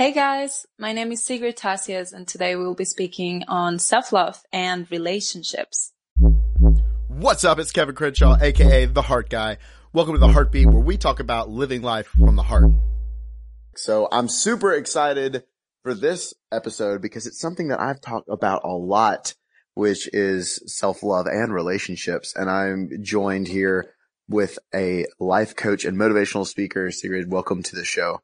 Hey guys, my name is Sigrid Tasies and today we'll be speaking on self-love and relationships. What's up? It's Kevin Crenshaw, aka The Heart Guy. Welcome to The Heartbeat where we talk about living life from the heart. So I'm super excited for this episode because it's something that I've talked about a lot, which is self-love and relationships. And I'm joined here with a life coach and motivational speaker. Sigrid, welcome to the show.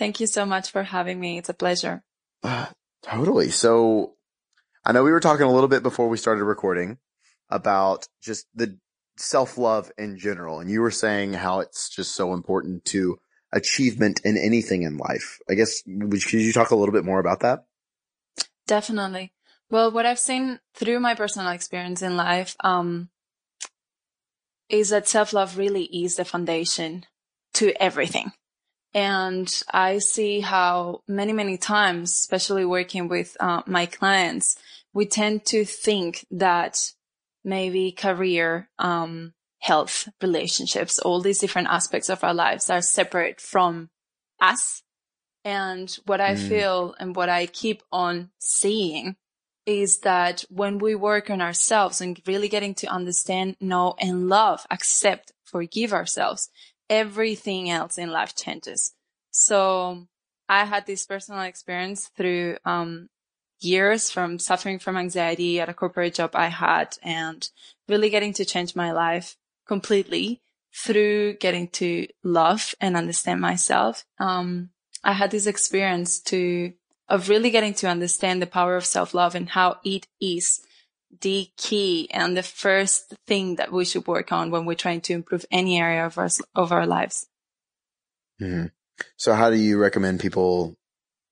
Thank you so much for having me. It's a pleasure. Uh, totally. So I know we were talking a little bit before we started recording about just the self love in general. And you were saying how it's just so important to achievement in anything in life. I guess, could you talk a little bit more about that? Definitely. Well, what I've seen through my personal experience in life, um, is that self love really is the foundation to everything. And I see how many, many times, especially working with uh, my clients, we tend to think that maybe career, um, health, relationships, all these different aspects of our lives are separate from us. And what I mm. feel and what I keep on seeing is that when we work on ourselves and really getting to understand, know and love, accept, forgive ourselves, everything else in life changes. So I had this personal experience through, um, years from suffering from anxiety at a corporate job I had and really getting to change my life completely through getting to love and understand myself. Um, I had this experience to, of really getting to understand the power of self love and how it is the key and the first thing that we should work on when we're trying to improve any area of our of our lives. Mm-hmm. So, how do you recommend people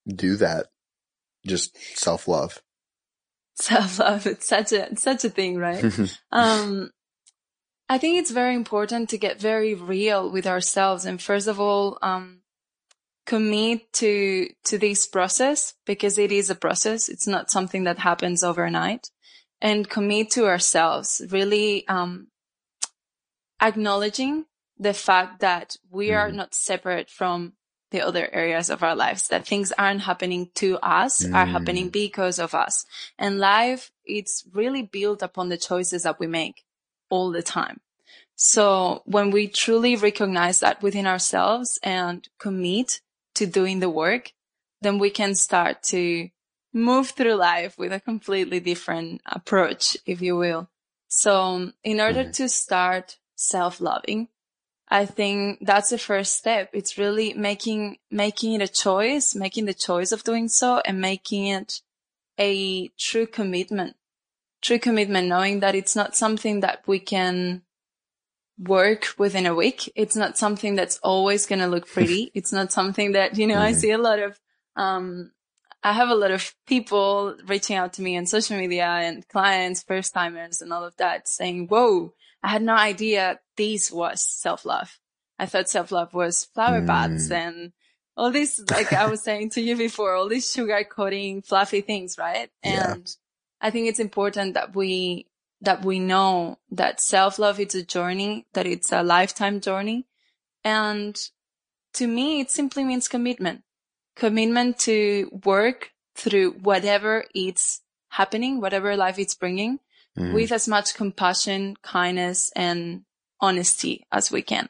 do that? Just self love. Self love. It's such a it's such a thing, right? um, I think it's very important to get very real with ourselves, and first of all, um, commit to to this process because it is a process. It's not something that happens overnight and commit to ourselves, really um, acknowledging the fact that we are mm. not separate from the other areas of our lives, that things aren't happening to us, mm. are happening because of us. And life, it's really built upon the choices that we make all the time. So when we truly recognize that within ourselves and commit to doing the work, then we can start to move through life with a completely different approach, if you will. So in order mm-hmm. to start self-loving, I think that's the first step. It's really making, making it a choice, making the choice of doing so and making it a true commitment, true commitment, knowing that it's not something that we can work within a week. It's not something that's always going to look pretty. it's not something that, you know, mm-hmm. I see a lot of, um, I have a lot of people reaching out to me on social media and clients, first timers and all of that saying, whoa, I had no idea this was self love. I thought self love was flower mm. and all this, like I was saying to you before, all these sugar coating fluffy things, right? Yeah. And I think it's important that we, that we know that self love is a journey, that it's a lifetime journey. And to me, it simply means commitment commitment to work through whatever it's happening, whatever life it's bringing mm. with as much compassion, kindness and honesty as we can.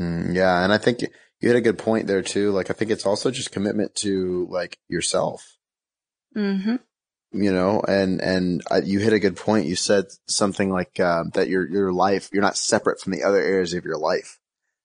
Mm, yeah. And I think you had a good point there too. Like, I think it's also just commitment to like yourself. Mm-hmm. You know, and, and uh, you hit a good point. You said something like, uh, that your, your life, you're not separate from the other areas of your life.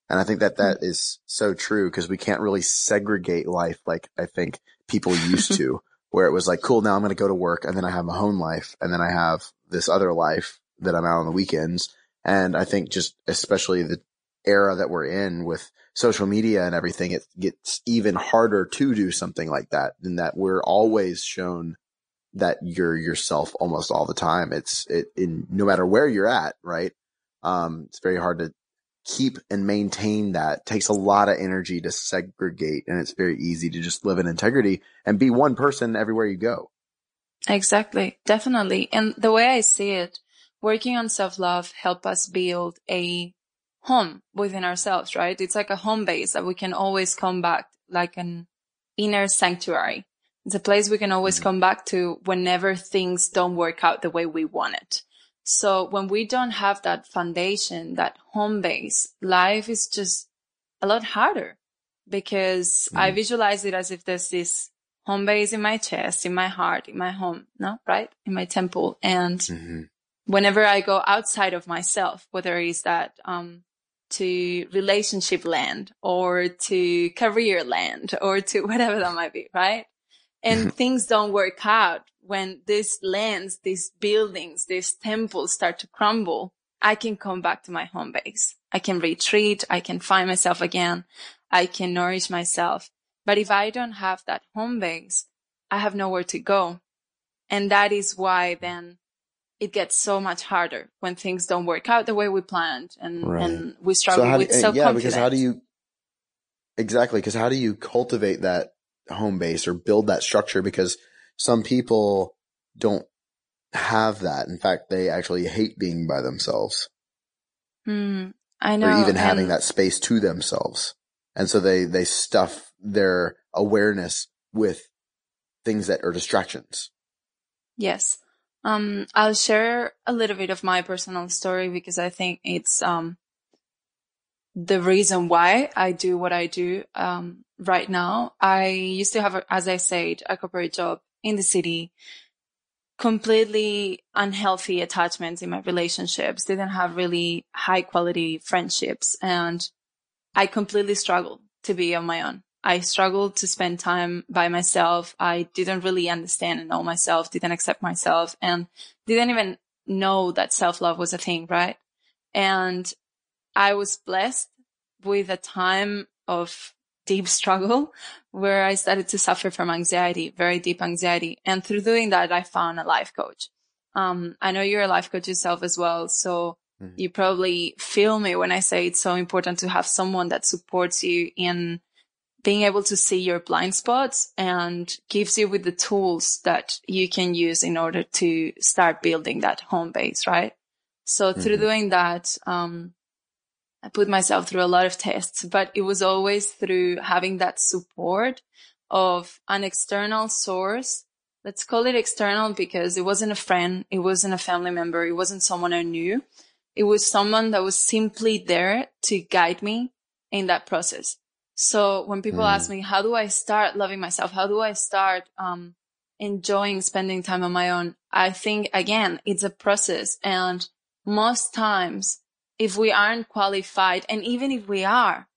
And I think that that is so true because we can't really segregate life like I think people used to, where it was like, cool, now I'm going to go to work and then I have my home life and then I have this other life that I'm out on the weekends. And I think just especially the era that we're in with social media and everything, it gets even harder to do something like that than that we're always shown that you're yourself almost all the time. It's it in no matter where you're at, right? Um, it's very hard to keep and maintain that takes a lot of energy to segregate and it's very easy to just live in integrity and be one person everywhere you go. Exactly. Definitely. And the way I see it, working on self-love help us build a home within ourselves, right? It's like a home base that we can always come back like an inner sanctuary. It's a place we can always mm-hmm. come back to whenever things don't work out the way we want it. So when we don't have that foundation, that home base, life is just a lot harder because mm-hmm. I visualize it as if there's this home base in my chest, in my heart, in my home, no, right? In my temple. And mm-hmm. whenever I go outside of myself, whether it's that, um, to relationship land or to career land or to whatever that might be, right? And things don't work out when these lands, these buildings, these temples start to crumble. I can come back to my home base. I can retreat. I can find myself again. I can nourish myself. But if I don't have that home base, I have nowhere to go. And that is why then it gets so much harder when things don't work out the way we planned and, right. and we struggle so with self Yeah, because how do you, exactly, because how do you cultivate that home base or build that structure? Because some people don't have that. In fact, they actually hate being by themselves. Mm, I know. Or even having that space to themselves. And so they, they stuff their awareness with things that are distractions. Yes. Um, I'll share a little bit of my personal story because I think it's, um, the reason why I do what I do, um, right now. I used to have, a, as I said, a corporate job in the city, completely unhealthy attachments in my relationships, didn't have really high quality friendships and I completely struggled to be on my own. I struggled to spend time by myself. I didn't really understand and know myself, didn't accept myself and didn't even know that self love was a thing, right? And I was blessed with a time of deep struggle where I started to suffer from anxiety, very deep anxiety. And through doing that, I found a life coach. Um, I know you're a life coach yourself as well. So Mm-hmm. You probably feel me when I say it's so important to have someone that supports you in being able to see your blind spots and gives you with the tools that you can use in order to start building that home base, right? So mm-hmm. through doing that, um, I put myself through a lot of tests, but it was always through having that support of an external source. Let's call it external because it wasn't a friend. It wasn't a family member. It wasn't someone I knew. It was someone that was simply there to guide me in that process. So when people mm. ask me, how do I start loving myself? How do I start, um, enjoying spending time on my own? I think again, it's a process. And most times, if we aren't qualified, and even if we are,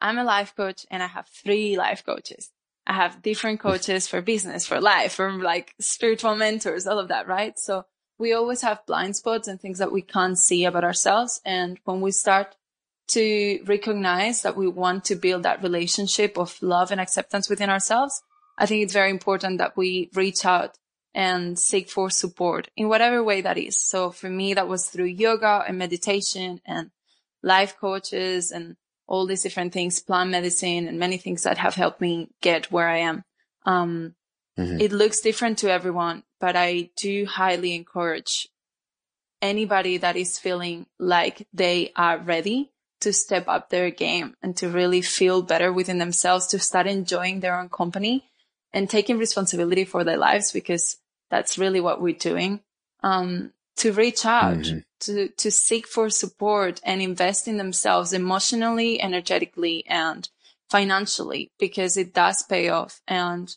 I'm a life coach and I have three life coaches. I have different coaches for business, for life, for like spiritual mentors, all of that, right? So we always have blind spots and things that we can't see about ourselves. And when we start to recognize that we want to build that relationship of love and acceptance within ourselves, I think it's very important that we reach out and seek for support in whatever way that is. So for me, that was through yoga and meditation and life coaches and all these different things, plant medicine and many things that have helped me get where I am. Um, Mm-hmm. It looks different to everyone, but I do highly encourage anybody that is feeling like they are ready to step up their game and to really feel better within themselves, to start enjoying their own company and taking responsibility for their lives because that's really what we're doing. Um, to reach out, mm-hmm. to, to seek for support and invest in themselves emotionally, energetically, and financially because it does pay off. And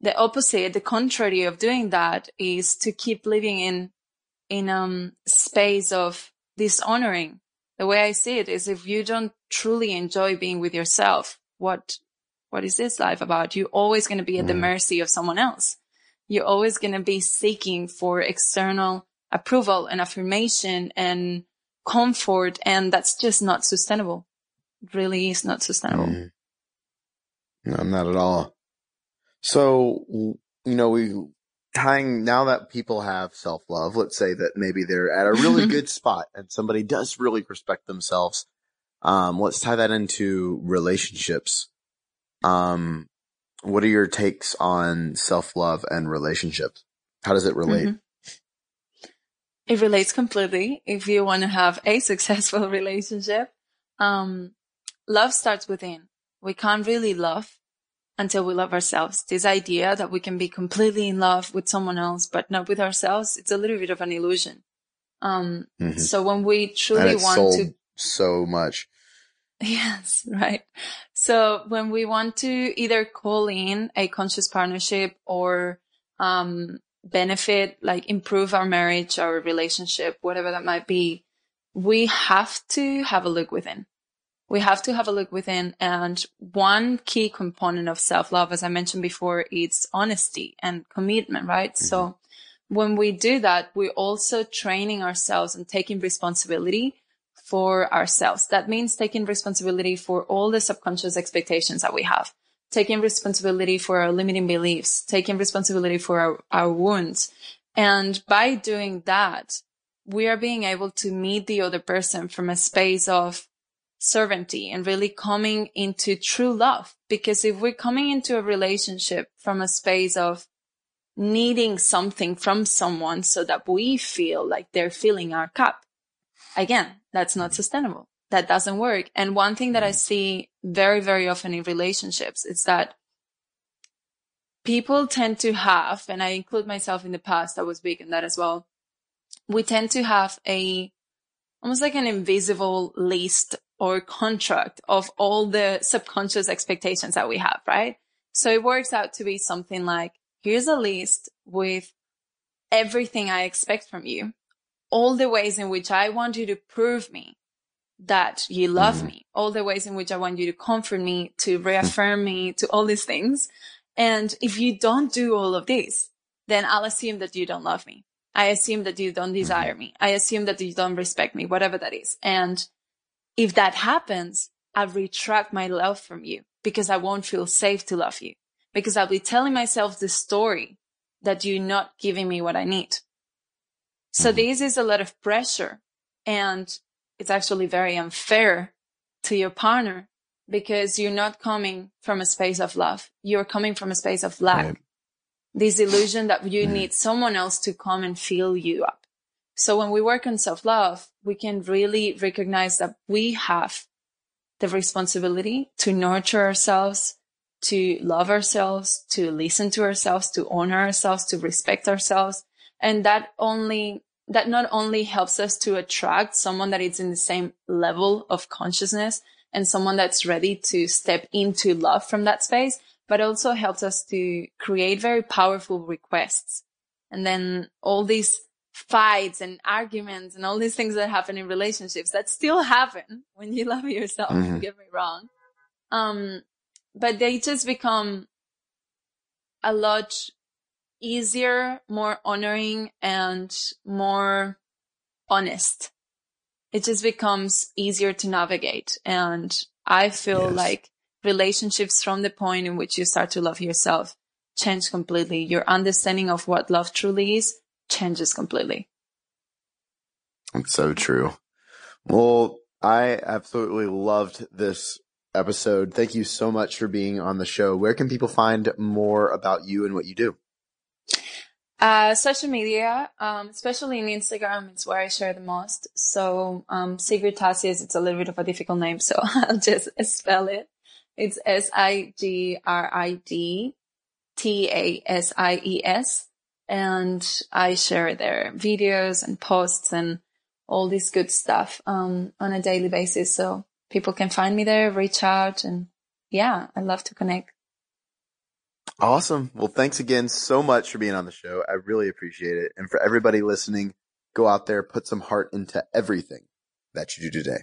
the opposite, the contrary of doing that is to keep living in, in, um, space of dishonoring. The way I see it is if you don't truly enjoy being with yourself, what, what is this life about? You're always going to be at the mm. mercy of someone else. You're always going to be seeking for external approval and affirmation and comfort. And that's just not sustainable. It really is not sustainable. Mm. No, not at all. So, you know, we tying now that people have self love, let's say that maybe they're at a really good spot and somebody does really respect themselves. Um, let's tie that into relationships. Um, what are your takes on self love and relationships? How does it relate? Mm-hmm. It relates completely. If you want to have a successful relationship, um, love starts within. We can't really love until we love ourselves. This idea that we can be completely in love with someone else, but not with ourselves, it's a little bit of an illusion. Um, mm-hmm. so when we truly want to so much. Yes, right. So when we want to either call in a conscious partnership or, um, benefit, like improve our marriage, our relationship, whatever that might be, we have to have a look within we have to have a look within. And one key component of self love, as I mentioned before, it's honesty and commitment, right? Mm-hmm. So when we do that, we're also training ourselves and taking responsibility for ourselves. That means taking responsibility for all the subconscious expectations that we have, taking responsibility for our limiting beliefs, taking responsibility for our, our wounds. And by doing that, we are being able to meet the other person from a space of servanty and really coming into true love. Because if we're coming into a relationship from a space of needing something from someone so that we feel like they're filling our cup, again, that's not sustainable. That doesn't work. And one thing that I mm. see very, very often in relationships is that people tend to have, and I include myself in the past, I was big in that as well. We tend to have a almost like an invisible list or contract of all the subconscious expectations that we have, right? So it works out to be something like, here's a list with everything I expect from you, all the ways in which I want you to prove me that you love mm-hmm. me, all the ways in which I want you to comfort me, to reaffirm me, to all these things. And if you don't do all of this, then I'll assume that you don't love me. I assume that you don't desire mm-hmm. me. I assume that you don't respect me, whatever that is. And if that happens, I retract my love from you because I won't feel safe to love you because I'll be telling myself the story that you're not giving me what I need. So mm-hmm. this is a lot of pressure and it's actually very unfair to your partner because you're not coming from a space of love. You're coming from a space of lack. Right. This illusion that you need someone else to come and fill you up. So when we work on self love, we can really recognize that we have the responsibility to nurture ourselves, to love ourselves, to listen to ourselves, to honor ourselves, to respect ourselves. And that only, that not only helps us to attract someone that is in the same level of consciousness and someone that's ready to step into love from that space, but also helps us to create very powerful requests. And then all these fights and arguments and all these things that happen in relationships that still happen when you love yourself. Mm-hmm. Don't get me wrong. Um, but they just become a lot easier, more honoring and more honest. It just becomes easier to navigate. And I feel yes. like relationships from the point in which you start to love yourself change completely. Your understanding of what love truly is changes completely. It's so true. Well, I absolutely loved this episode. Thank you so much for being on the show. Where can people find more about you and what you do? Uh, social media, um, especially in Instagram, it's where I share the most. So, um, Sigrid Tasies, it's a little bit of a difficult name, so I'll just spell it. It's S-I-G-R-I-D T-A-S-I-E-S and I share their videos and posts and all this good stuff um, on a daily basis. So people can find me there, reach out, and yeah, I love to connect. Awesome. Well, thanks again so much for being on the show. I really appreciate it. And for everybody listening, go out there, put some heart into everything that you do today.